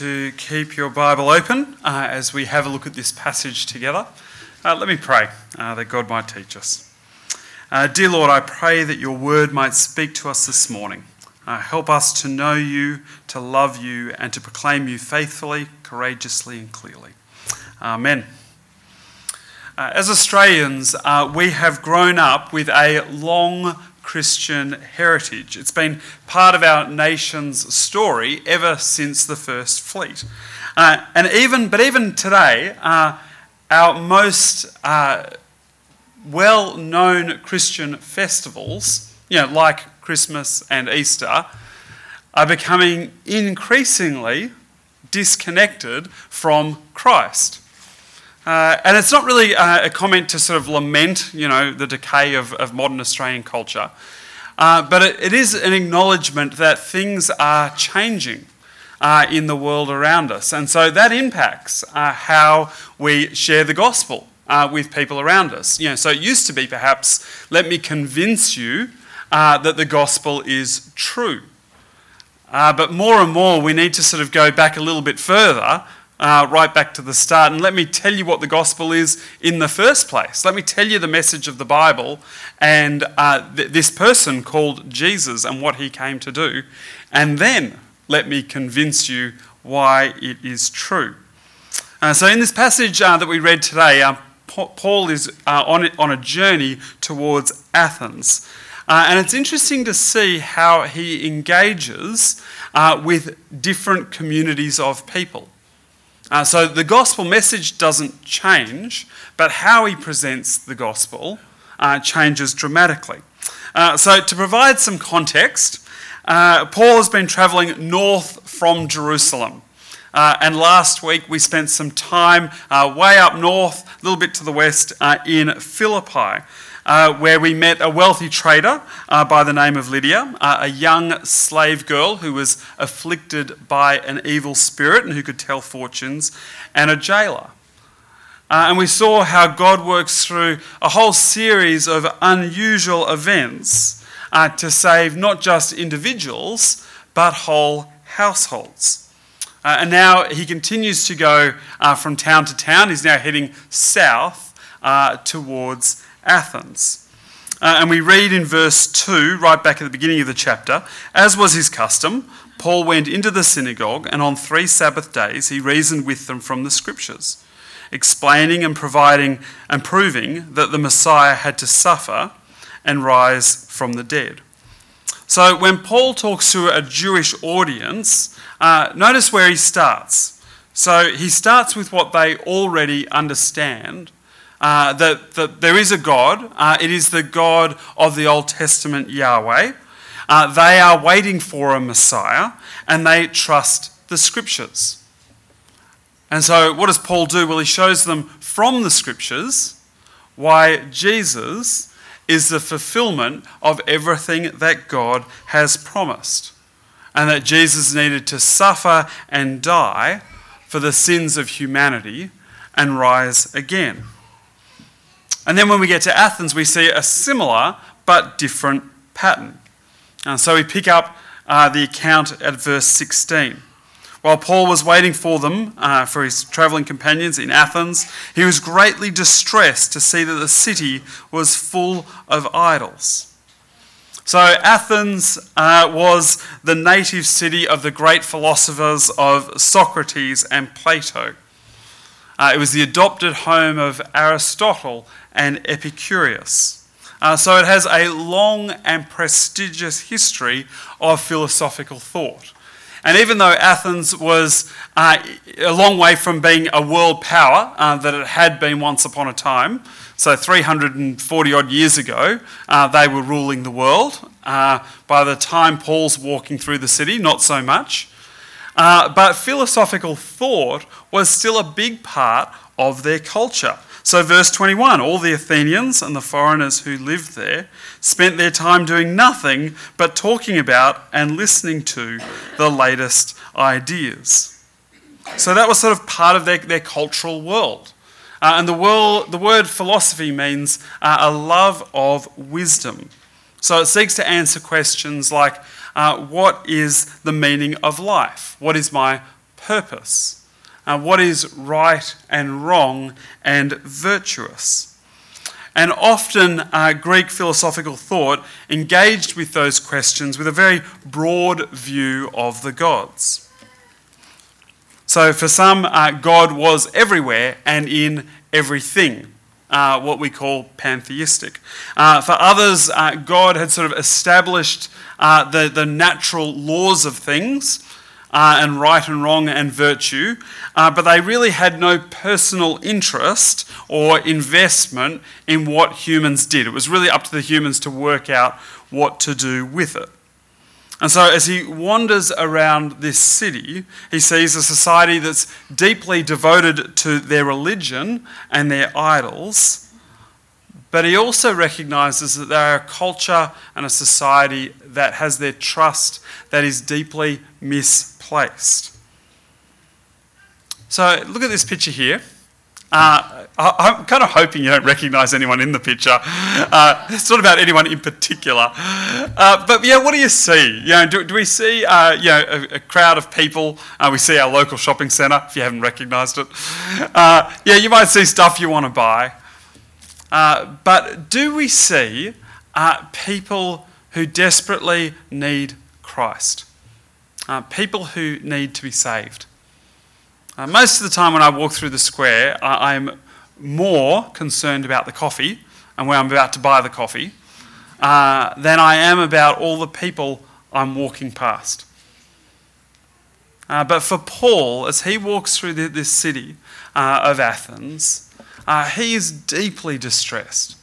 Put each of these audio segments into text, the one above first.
to keep your Bible open uh, as we have a look at this passage together. Uh, let me pray uh, that God might teach us. Uh, dear Lord, I pray that your word might speak to us this morning. Uh, help us to know you, to love you, and to proclaim you faithfully, courageously, and clearly. Amen. Uh, as Australians, we have grown up with a long Christian heritage. It's been part of our nation's story ever since the First Fleet. Uh, and even, but even today, uh, our most uh, well known Christian festivals, you know, like Christmas and Easter, are becoming increasingly disconnected from Christ. Uh, and it's not really uh, a comment to sort of lament, you know, the decay of, of modern Australian culture, uh, but it, it is an acknowledgement that things are changing uh, in the world around us. And so that impacts uh, how we share the gospel uh, with people around us. You know, so it used to be perhaps, let me convince you that the gospel is true. but more and more, we need to sort of go back a little bit further uh, right back to the start. And let me tell you what the gospel is in the first place. Let me tell you the message of the Bible and uh, th- this person called Jesus and what he came to do. And then let me convince you why it is true. Uh, so, in this passage uh, that we read today, uh, Paul is uh, on, on a journey towards Athens. Uh, and it's interesting to see how he engages uh, with different communities of people. Uh, so the gospel message doesn't change, but how he presents the gospel uh, changes dramatically. Uh, so, to provide some context, uh, Paul has been travelling north from Jerusalem. Uh, and last week we spent some time uh, way up north, a little bit to the west, in Philippi uh, where we met a wealthy trader uh, by the name of Lydia, uh, a young slave girl who was afflicted by an evil spirit and who could tell fortunes, and a jailer. Uh, and we saw how God works through a whole series of unusual events uh, to save not just individuals, but whole households. Uh, and now he continues to go from town to town. He's now heading south towards Athens. Uh, and we read in verse 2, right back at the beginning of the chapter, as was his custom, Paul went into the synagogue, and on three Sabbath days he reasoned with them from the scriptures, explaining and providing and proving that the Messiah had to suffer and rise from the dead. So when Paul talks to a Jewish audience, uh, notice where he starts. So he starts with what they already understand uh, that, that there is a God. Uh, it is the God of the Old Testament Yahweh. Uh, they are waiting for a Messiah and they trust the scriptures. And so, what does Paul do? Well, he shows them from the scriptures why Jesus is the fulfillment of everything that God has promised. And that Jesus needed to suffer and die for the sins of humanity and rise again. And then when we get to Athens, we see a similar but different pattern. Uh, so we pick up uh, the account at verse 16. While Paul was waiting for them, uh, for his travelling companions in Athens, he was greatly distressed to see that the city was full of idols. So, Athens uh, was the native city of the great philosophers of Socrates and Plato. Uh, it was the adopted home of Aristotle and Epicurus. Uh, so it has a long and prestigious history of philosophical thought. And even though Athens was uh, a long way from being a world power uh, that it had been once upon a time, so 340 odd years ago, uh, they were ruling the world. Uh, by the time Paul's walking through the city, not so much. Uh, but philosophical thought was still a big part of their culture. So, verse 21 all the Athenians and the foreigners who lived there spent their time doing nothing but talking about and listening to the latest ideas. So, that was sort of part of their, their cultural world. Uh, and the, world, the word philosophy means uh, a love of wisdom. So, it seeks to answer questions like uh, what is the meaning of life? What is my purpose, uh, what is right and wrong and virtuous. And often, uh, Greek philosophical thought engaged with those questions with a very broad view of the gods. So, for some, uh, God was everywhere and in everything, uh, what we call pantheistic. Uh, for others, uh, God had sort of established uh, the, the natural laws of things. Uh, and right and wrong and virtue, uh, but they really had no personal interest or investment in what humans did. It was really up to the humans to work out what to do with it. And so, as he wanders around this city, he sees a society that's deeply devoted to their religion and their idols. But he also recognizes that they are a culture and a society that has their trust that is deeply misplaced. So, look at this picture here. Uh, I, am kind of hoping you don't recognise anyone in the picture. Uh, it's not about anyone in particular. Uh, but yeah, what do you see? You know, do, do we see uh, you know, a, a, crowd of people? Uh, we see our local shopping centre, if you haven't recognised it. Uh, yeah, you might see stuff you want to buy. but do we see people who desperately need Christ? people who need to be saved? Uh, most of the time when I walk through the square, I, I'm more concerned about the coffee and where I'm about to buy the coffee uh, than I am about all the people I'm walking past. Uh, but for Paul, as he walks through the, this city uh, of Athens, uh, he is deeply distressed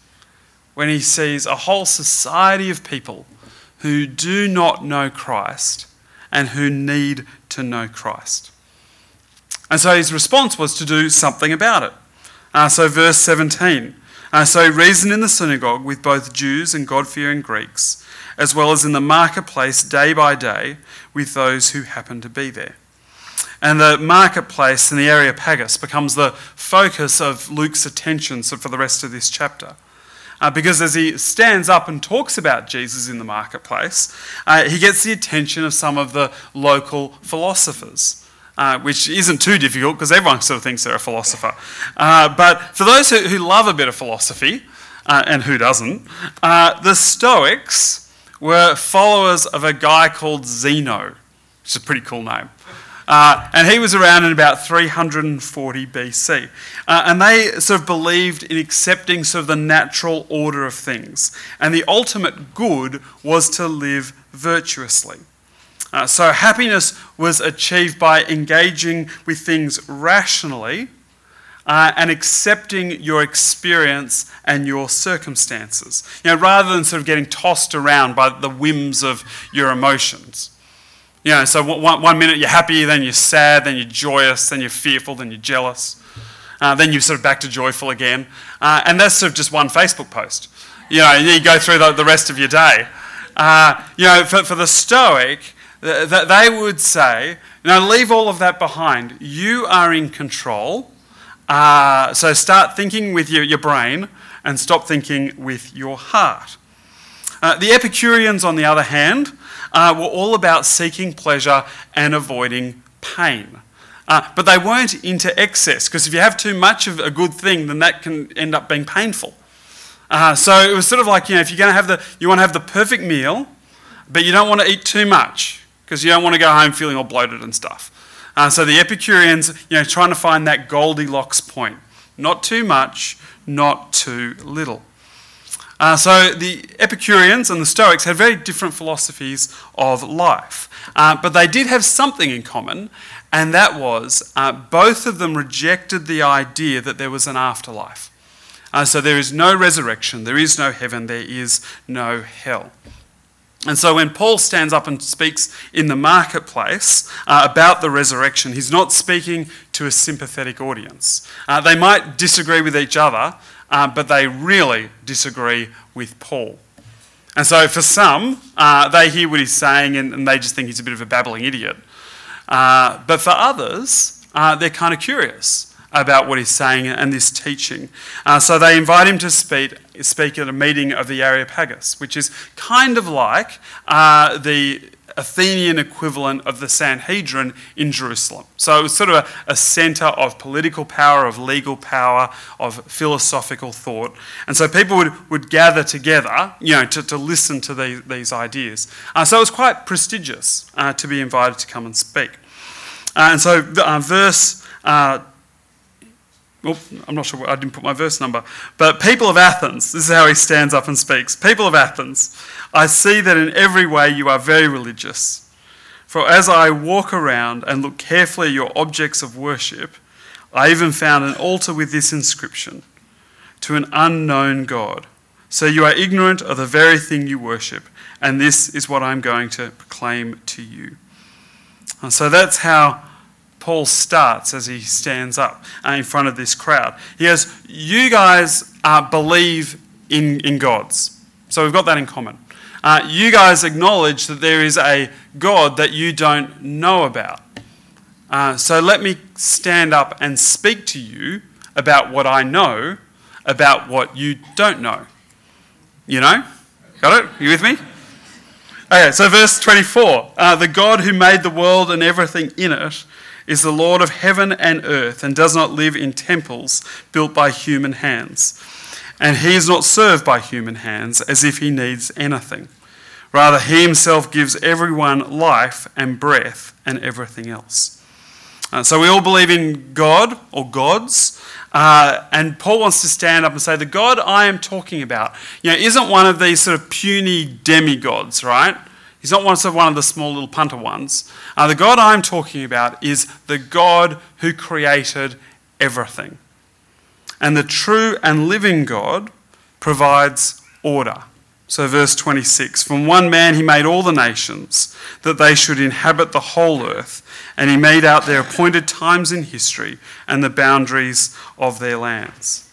when he sees a whole society of people who do not know Christ and who need to know Christ. And so his response was to do something about it. Uh, so, verse 17. Uh, so he reasoned in the synagogue with both Jews and God fearing Greeks, as well as in the marketplace day by day with those who happened to be there. And the marketplace in the Areopagus becomes the focus of Luke's attention for the rest of this chapter. Uh, because as he stands up and talks about Jesus in the marketplace, uh, he gets the attention of some of the local philosophers uh, which isn't too difficult because everyone sort of thinks they're a philosopher. Uh, but for those who, who, love a bit of philosophy, uh, and who doesn't, uh, the Stoics were followers of a guy called Zeno, which is a pretty cool name. Uh, and he was around in about 340 BC. And they sort of believed in accepting sort of the natural order of things. And the ultimate good was to live virtuously. Uh, so, happiness was achieved by engaging with things rationally uh, and accepting your experience and your circumstances. You know, rather than sort of getting tossed around by the whims of your emotions. You know, so one, one minute you're happy, then you're sad, then you're joyous, then you're fearful, then you're jealous. Uh, then you're sort of back to joyful again. Uh, and that's sort of just one Facebook post. You know, you go through the, the rest of your day. Uh, you know, for, for the Stoic, that they would say, know, leave all of that behind. You are in control. Uh, so start thinking with your, your brain and stop thinking with your heart. Uh, the Epicureans, on the other hand, uh, were all about seeking pleasure and avoiding pain. Uh, but they weren't into excess, because if you have too much of a good thing, then that can end up being painful. Uh, so it was sort of like, you know, if you're going to have the, you want to have the perfect meal, but you don't want to eat too much because you don't want to go home feeling all bloated and stuff. Uh, so the Epicureans, you know, trying to find that Goldilocks point. Not too much, not too little. Uh, so the Epicureans and the Stoics had very different philosophies of life, uh, but they did have something in common, and that was uh, both of them rejected the idea that there was an afterlife. Uh, so there is no resurrection, there is no heaven, there is no hell. And so when Paul stands up and speaks in the marketplace uh, about the resurrection, he's not speaking to a sympathetic audience. Uh, they might disagree with each other, uh, but they really disagree with Paul. And so for some, uh, they hear what he's saying and, and, they just think he's a bit of a babbling idiot. Uh, but for others, uh, they're kind of curious about what he's saying and this teaching. Uh, so they invite him to speak, speak at a meeting of the Areopagus, which is kind of like uh, the Athenian equivalent of the Sanhedrin in Jerusalem. So it was sort of a, a centre of political power, of legal power, of philosophical thought. And so people would, would gather together, you know, to, to listen to the, these ideas. Uh, so it was quite prestigious uh, to be invited to come and speak. Uh, and so uh, verse well, I'm not sure, I didn't put my verse number. But people of Athens, this is how he stands up and speaks. People of Athens, I see that in every way you are very religious. For as I walk around and look carefully at your objects of worship, I even found an altar with this inscription To an unknown God. So you are ignorant of the very thing you worship, and this is what I'm going to proclaim to you. And so that's how Paul starts as he stands up uh, in front of this crowd. He goes, You guys uh, believe in, in gods. So we've got that in common. Uh, you guys acknowledge that there is a God that you don't know about. Uh, so let me stand up and speak to you about what I know about what you don't know. You know? Got it? You with me? Okay, so verse 24 uh, The God who made the world and everything in it is the Lord of heaven and earth and does not live in temples built by human hands. And he is not served by human hands as if he needs anything. Rather, he himself gives everyone life and breath and everything else. Uh, so we all believe in God or gods. Uh, and Paul wants to stand up and say, The God I am talking about you know, isn't one of these sort of puny demigods, right? He's not one of, one of the small little punter ones. Uh, the God I'm talking about is the God who created everything. And the true and living God provides order. So, verse 26 From one man he made all the nations, that they should inhabit the whole earth, and he made out their appointed times in history and the boundaries of their lands.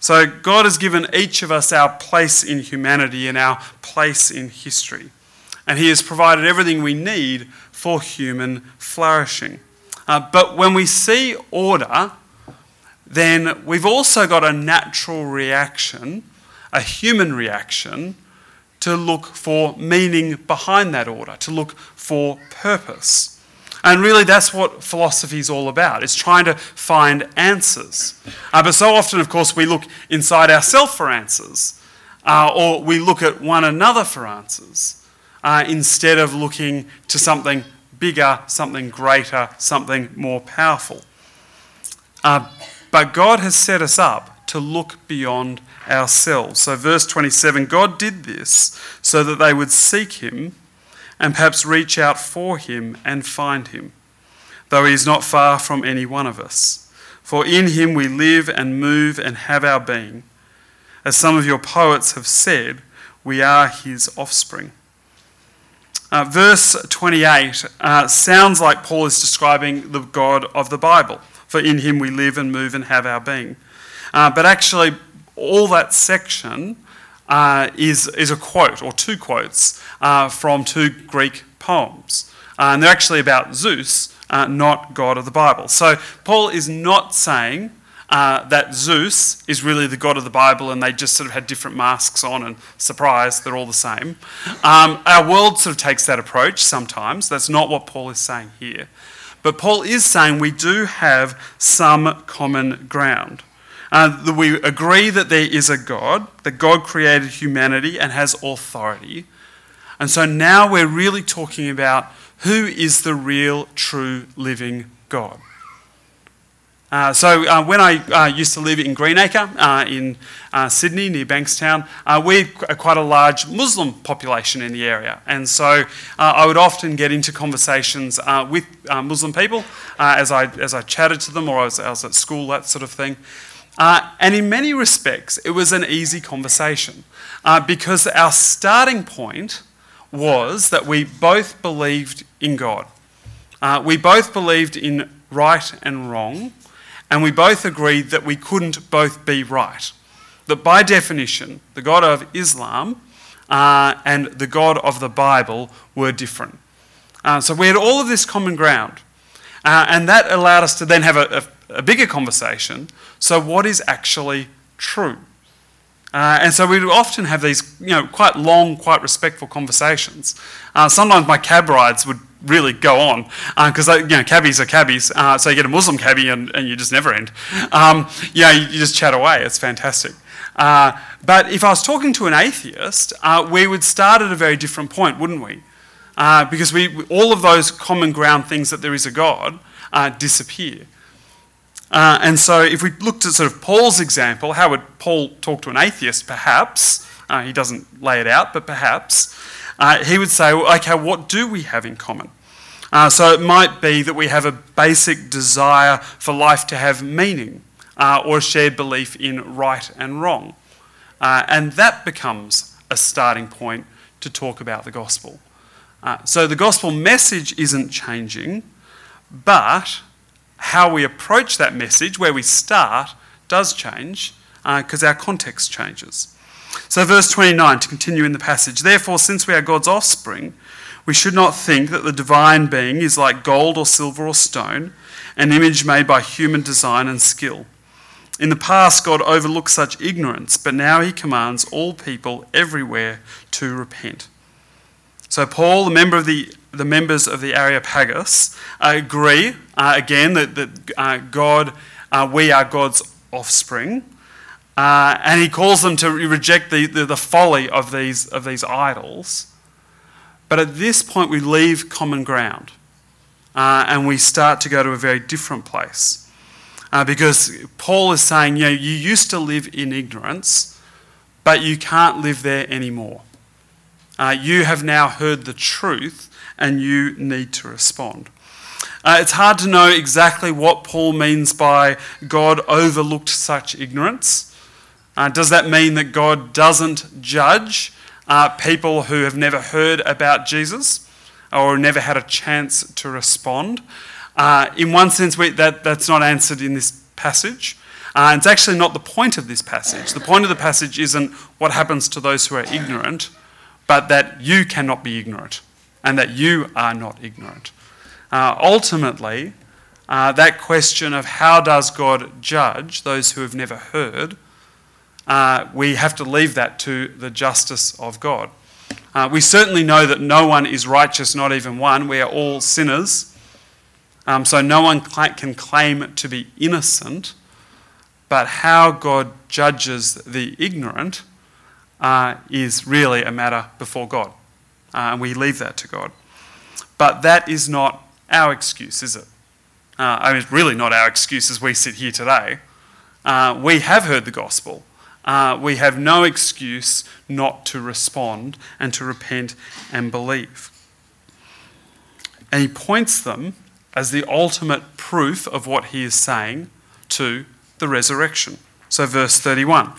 So, God has given each of us our place in humanity and our place in history and He has provided everything we need for human flourishing. Uh, but when we see order, then we've also got a natural reaction, a human reaction, to look for meaning behind that order, to look for purpose. And really, that's what philosophy is all about. It's trying to find answers. Uh, but so often, of course, we look inside ourselves for answers, uh, or we look at one another for answers uh, instead of looking to something bigger, something greater, something more powerful. Uh, but God has set us up to look beyond ourselves. So, verse 27 God did this so that they would seek Him and perhaps reach out for Him and find Him, though He is not far from any one of us. For in Him we live and move and have our being. As some of your poets have said, we are His offspring. Uh, verse 28 uh, sounds like Paul is describing the God of the Bible, for in him we live and move and have our being. Uh, but actually, all that section uh, is, is a quote or two quotes uh, from two Greek poems. Uh, and they're actually about Zeus, not God of the Bible. So Paul is not saying uh, that Zeus is really the god of the Bible and they just sort of had different masks on and surprise, they're all the same. Um, our world sort of takes that approach sometimes. That's not what Paul is saying here. But Paul is saying we do have some common ground. Uh, we agree that there is a God, that God created humanity and has authority. And so now we're really talking about who is the real, true, living God. Uh, so uh, when I uh, used to live in Greenacre uh, in uh, Sydney near Bankstown, we had quite a large Muslim population in the area. And so I would often get into conversations with Muslim people as, I, as I chatted to them or I was, I was at school, that sort of thing. and in many respects, it was an easy conversation because our starting point was that we both believed in God. we both believed in right and wrong and we both agreed that we couldn't both be right. That by definition, the God of Islam uh, and the God of the Bible were different. Uh, so we had all of this common ground. Uh, and that allowed us to then have a, a, a, bigger conversation. So, what is actually true? Uh, and so we often have these, you know, quite long, quite respectful conversations. Uh, sometimes my cab rides would really go on because, uh, you know, cabbies are cabbies. Uh, so you get a Muslim cabbie and, and you just never end. Um, you know, you, you just chat away. It's fantastic. Uh, but if I was talking to an atheist, uh, we would start at a very different point, wouldn't we? because we, all of those common ground things that there is a God disappear. Uh, and so, if we looked at sort of Paul's example, how would Paul talk to an atheist? Perhaps, uh, he doesn't lay it out, but perhaps, uh, he would say, well, okay, what do we have in common? Uh, so, it might be that we have a basic desire for life to have meaning uh, or a shared belief in right and wrong. Uh, and that becomes a starting point to talk about the gospel. so, the gospel message isn't changing, but how we approach that message, where we start, does change because uh, our context changes. So, verse 29, to continue in the passage, therefore, since we are God's offspring, we should not think that the divine being is like gold or silver or stone, an image made by human design and skill. In the past, God overlooked such ignorance, but now he commands all people everywhere to repent. So, Paul, the member of the the members of the Areopagus uh, agree uh, again that, that uh, God, uh, we are God's offspring, uh, and he calls them to reject the, the, the, folly of these, of these idols. But at this point, we leave common ground uh, and we start to go to a very different place. because Paul is saying, you know, you used to live in ignorance, but you can't live there anymore. you have now heard the truth and you need to respond. Uh, it's hard to know exactly what Paul means by God overlooked such ignorance. Uh, does that mean that God doesn't judge uh, people who have never heard about Jesus or never had a chance to respond? Uh, in one sense, we, that, that's not answered in this passage. Uh, it's actually not the point of this passage. The point of the passage isn't what happens to those who are ignorant, but that you cannot be ignorant and that you are not ignorant. Uh, ultimately, uh, that question of how does God judge those who have never heard, uh, we have to leave that to the justice of God. Uh, we certainly know that no one is righteous, not even one. We are all sinners. Um, so no one can claim to be innocent. But how God judges the ignorant uh, is really a matter before God uh, and we leave that to God. But that is not our excuse, is it? Uh, I mean, it's really not our excuse as we sit here today. Uh, we have heard the gospel. Uh, we have no excuse not to respond and to repent and believe. And he points them as the ultimate proof of what he is saying to the resurrection. So, verse 31.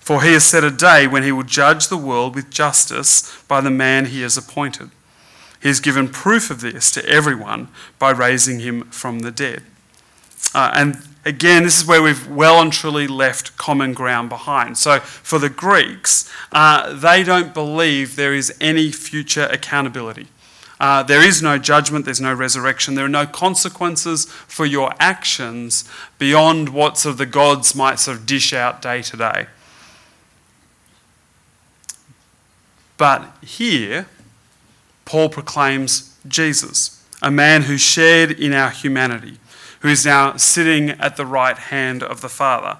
For he has set a day when he will judge the world with justice by the man he has appointed. He has given proof of this to everyone by raising him from the dead. Uh, and again, this is where we've well and truly left common ground behind. So, for the Greeks, uh, they don't believe there is any future accountability. Uh, there is no judgment, there's no resurrection, there are no consequences for your actions beyond what sort of the gods might sort of dish out day to day. But here, Paul proclaims Jesus, a man who shared in our humanity, who is now sitting at the right hand of the Father.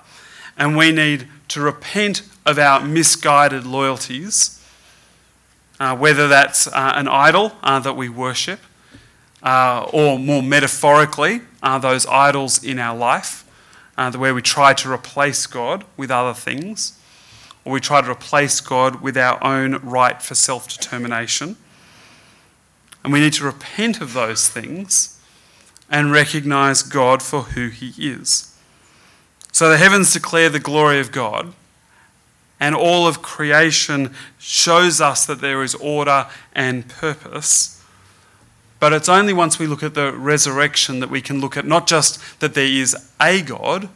And we need to repent of our misguided loyalties, uh, whether that's uh, an idol uh, that we worship, uh, or more metaphorically, uh, those idols in our life, uh, where we try to replace God with other things or we try to replace God with our own right for self determination. And we need to repent of those things and recognize God for who He is. So the heavens declare the glory of God, and all of creation shows us that there is order and purpose. But it's only once we look at the resurrection that we can look at not just that there is a God,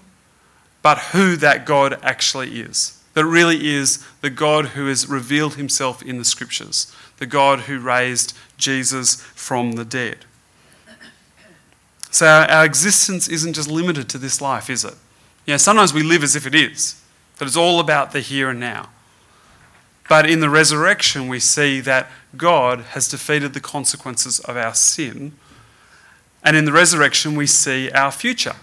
but who that God actually is that really is the God who has revealed himself in the scriptures, the God who raised Jesus from the dead. So our, our existence isn't just limited to this life, is it? You know, sometimes we live as if it is. that it's all about the here and now. But in the resurrection, we see that God has defeated the consequences of our sin. And in the resurrection, we see our future.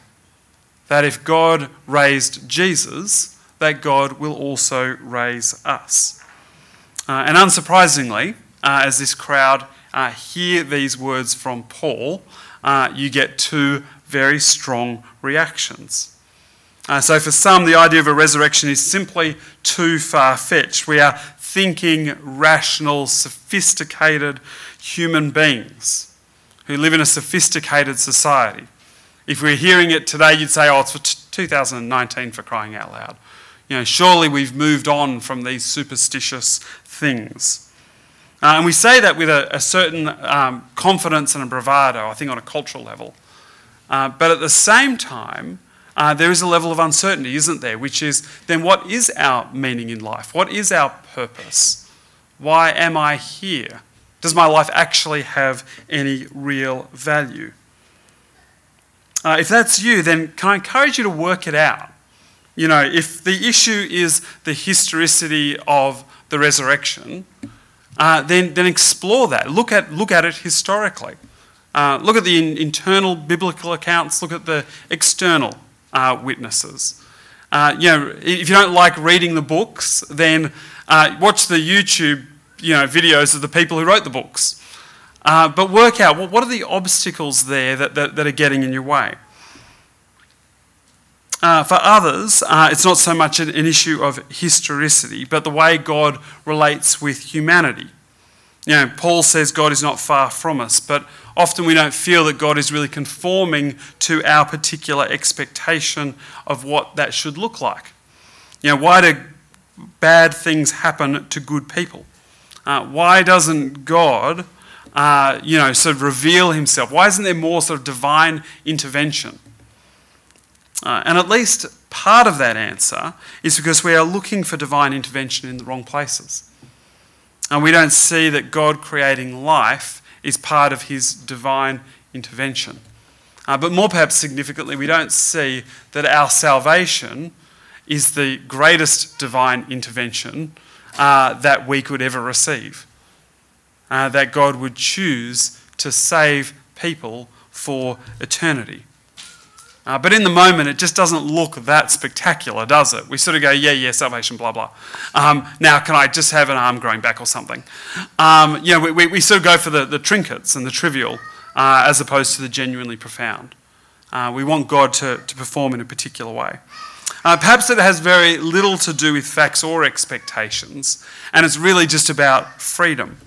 That if God raised Jesus, that God will also raise us. Uh, and unsurprisingly, uh, as this crowd uh, hear these words from Paul, uh, you get two very strong reactions. Uh, so, for some, the idea of a resurrection is simply too far fetched. We are thinking, rational, sophisticated human beings who live in a sophisticated society. If we're hearing it today, you'd say, oh, it's for t- 2019 for crying out loud. You know, surely we've moved on from these superstitious things. Uh, and we say that with a, a certain um, confidence and a bravado, I think, on a cultural level. Uh, but at the same time, uh, there is a level of uncertainty, isn't there? Which is then what is our meaning in life? What is our purpose? Why am I here? Does my life actually have any real value? Uh, if that's you, then can I encourage you to work it out? You know, if the issue is the historicity of the resurrection, uh, then, then explore that. Look at, look at it historically. Uh, look at the in, internal biblical accounts, look at the external uh, witnesses. Uh, you know, if you don't like reading the books, then uh, watch the YouTube you know, videos of the people who wrote the books. Uh, but work out well, what are the obstacles there that, that, that are getting in your way. Uh, for others, uh, it's not so much an, an, issue of historicity, but the way God relates with humanity. You know, Paul says God is not far from us, but often we don't feel that God is really conforming to our particular expectation of what that should look like. You know, why do bad things happen to good people? Uh, why doesn't God, uh, you know, sort of reveal himself? Why isn't there more sort of divine intervention? Uh, and at least part of that answer is because we are looking for divine intervention in the wrong places. And we don't see that God creating life is part of his divine intervention. Uh, but more perhaps significantly, we don't see that our salvation is the greatest divine intervention uh, that we could ever receive. Uh, that God would choose to save people for eternity. Uh, but in the moment, it just doesn't look that spectacular, does it? We sort of go, yeah, yeah, salvation, blah, blah. Um, now, can I just have an arm growing back or something? Um, you know, we, we, we, sort of go for the, the trinkets and the trivial uh, as opposed to the genuinely profound. Uh, we want God to, to perform in a particular way. Uh, perhaps it has very little to do with facts or expectations, and it's really just about freedom.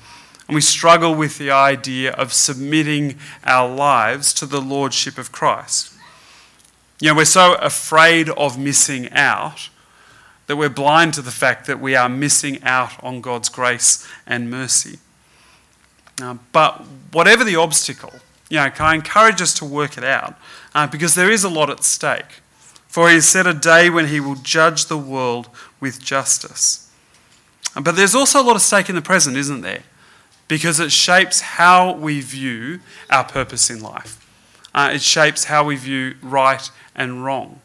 And we struggle with the idea of submitting our lives to the Lordship of Christ. You know, we're so afraid of missing out that we're blind to the fact that we are missing out on God's grace and mercy. Uh, but whatever the obstacle, you know, can I encourage us to work it out? Uh, because there is a lot at stake. For he has set a day when he will judge the world with justice. But there's also a lot at stake in the present, isn't there? Because it shapes how we view our purpose in life. Uh, it shapes how we view right and wrong.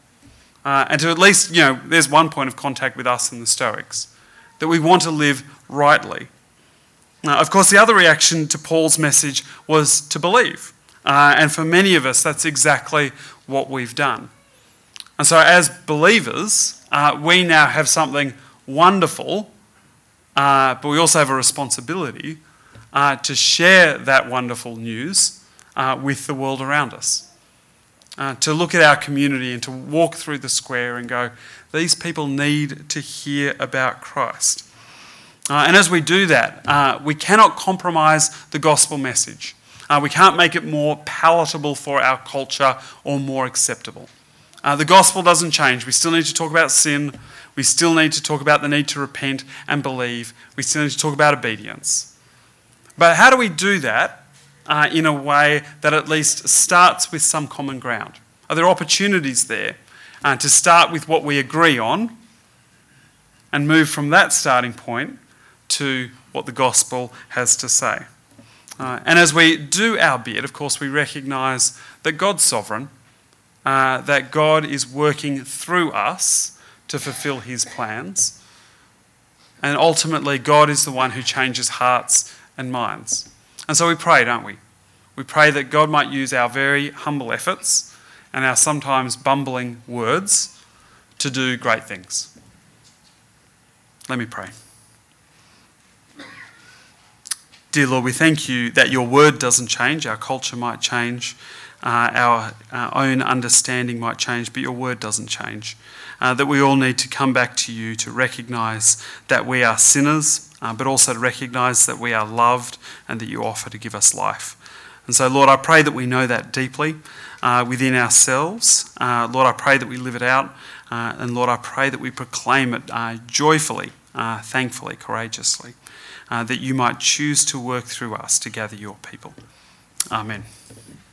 Uh, and to at least, you know, there's one point of contact with us and the Stoics that we want to live rightly. Now, of course, the other reaction to Paul's message was to believe. Uh, and for many of us, that's exactly what we've done. And so, as believers, uh, we now have something wonderful, uh, but we also have a responsibility uh, to share that wonderful news uh, with the world around us uh, to look at our community and to walk through the square and go, these people need to hear about Christ. Uh, and as we do that, uh, we cannot compromise the gospel message. Uh, we can't make it more palatable for our culture or more acceptable. Uh, the gospel doesn't change. We still need to talk about sin. We still need to talk about the need to repent and believe. We still need to talk about obedience. But how do we do that uh, in a way that at least starts with some common ground? Are there opportunities there uh, to start with what we agree on and move from that starting point to what the gospel has to say? Uh, and as we do our bit, of course, we recognise that God's sovereign, uh, that God is working through us to fulfill His plans. And ultimately, God is the one who changes hearts and minds. And so we pray, don't we? We pray that God might use our very humble efforts and our sometimes bumbling words to do great things. Let me pray. Dear Lord, we thank you that your word doesn't change. Our culture might change, our, our, own understanding might change, but your word doesn't change. Uh, that we all need to come back to you to recognize that we are sinners, uh, but also to recognize that we are loved and that you offer to give us life. And so, Lord, I pray that we know that deeply uh, within ourselves. Uh, Lord, I pray that we live it out. Uh, and Lord, I pray that we proclaim it joyfully, thankfully, courageously uh, that you might choose to work through us to gather your people. Amen.